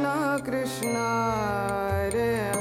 कृष्ण कृष्ण रे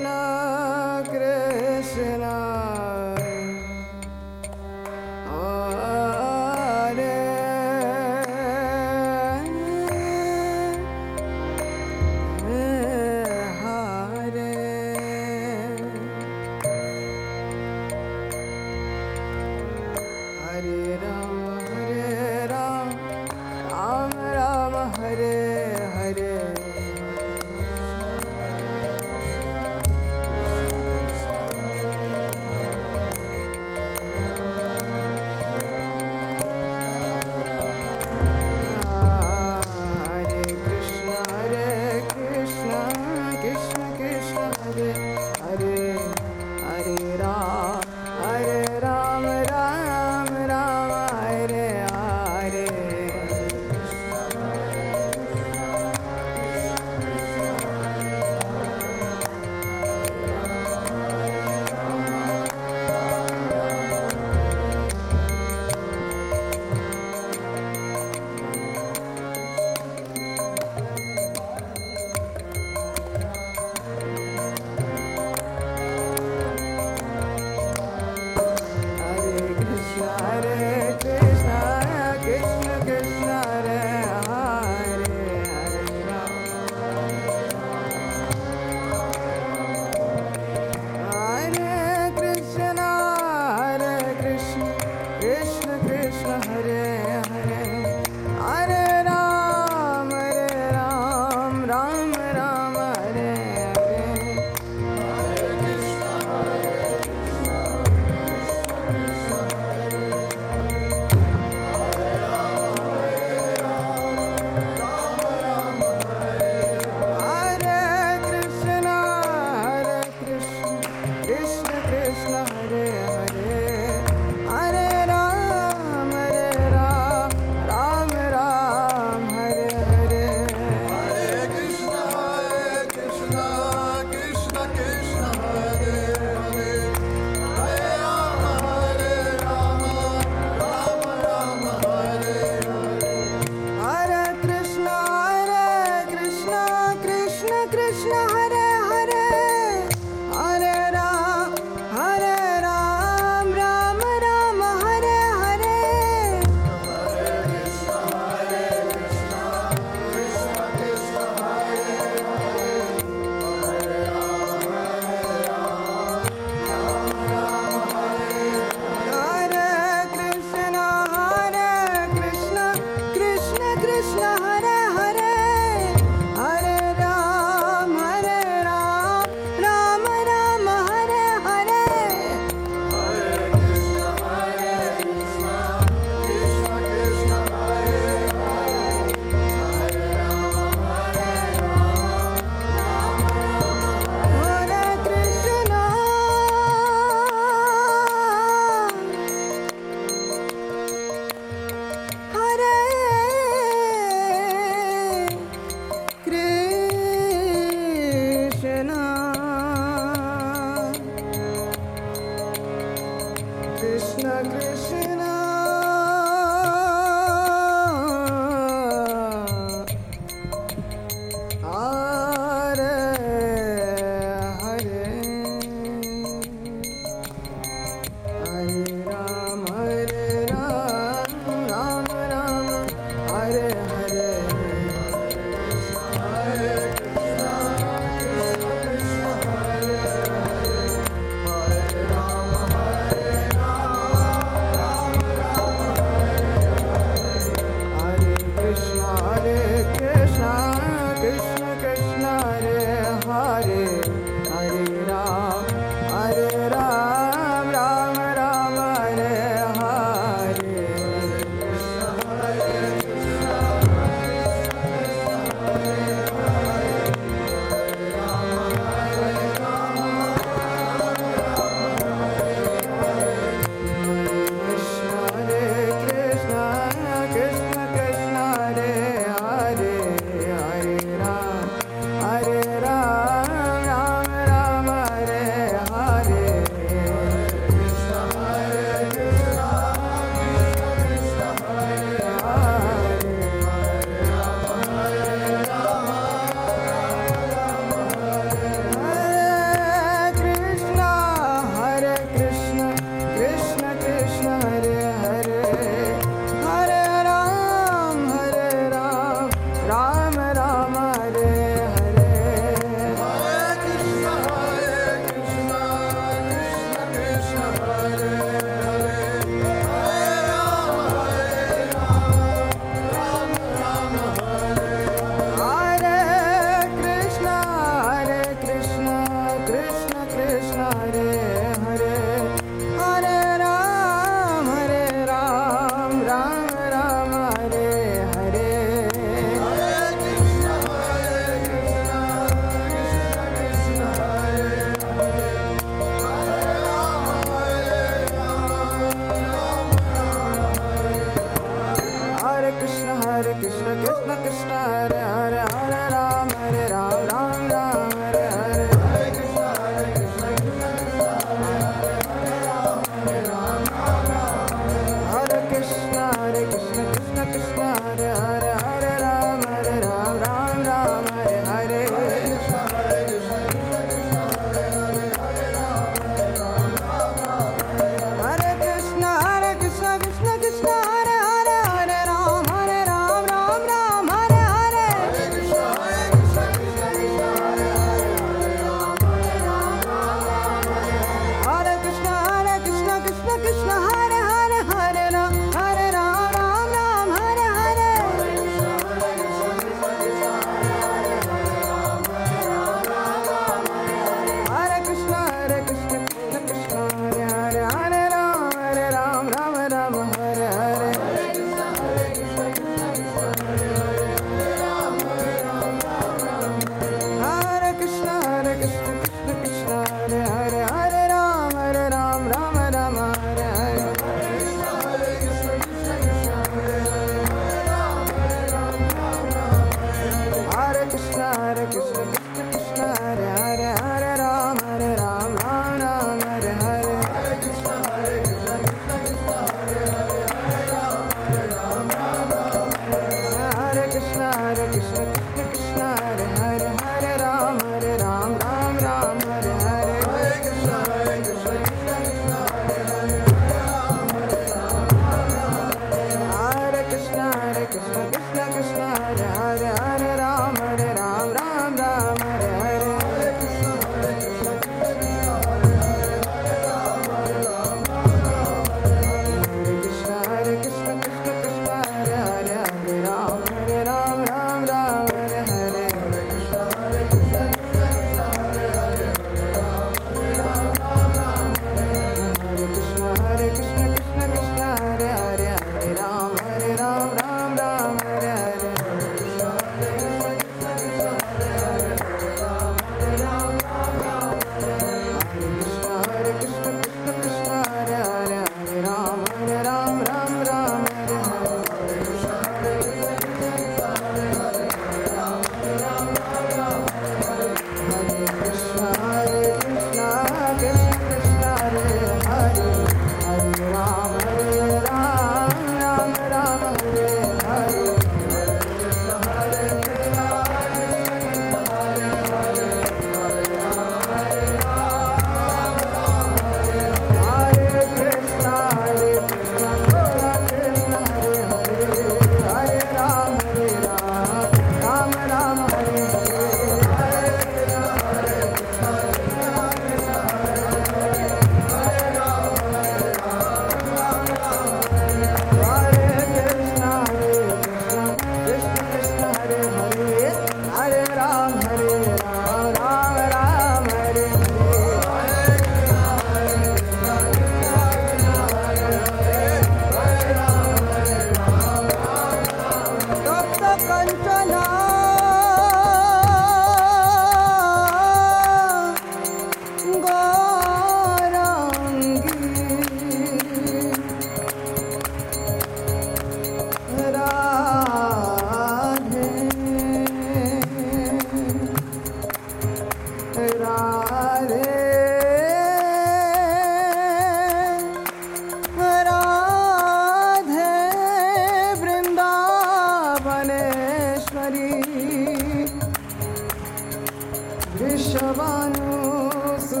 शवानुसुते